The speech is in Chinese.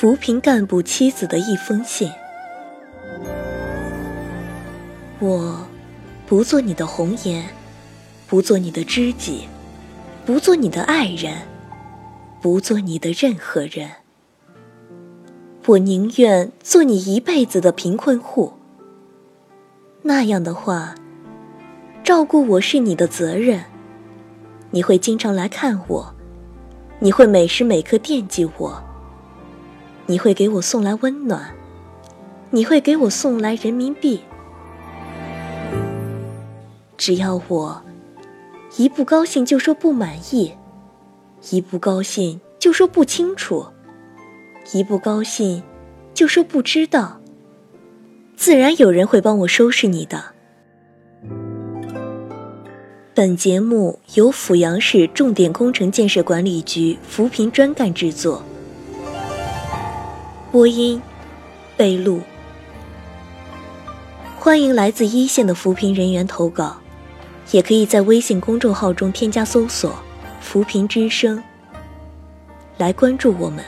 扶贫干部妻子的一封信。我，不做你的红颜，不做你的知己，不做你的爱人，不做你的任何人。我宁愿做你一辈子的贫困户。那样的话，照顾我是你的责任。你会经常来看我，你会每时每刻惦记我，你会给我送来温暖，你会给我送来人民币。只要我一不高兴就说不满意，一不高兴就说不清楚，一不高兴就说不知道，自然有人会帮我收拾你的。本节目由阜阳市重点工程建设管理局扶贫专干制作，播音被录。欢迎来自一线的扶贫人员投稿，也可以在微信公众号中添加搜索“扶贫之声”来关注我们。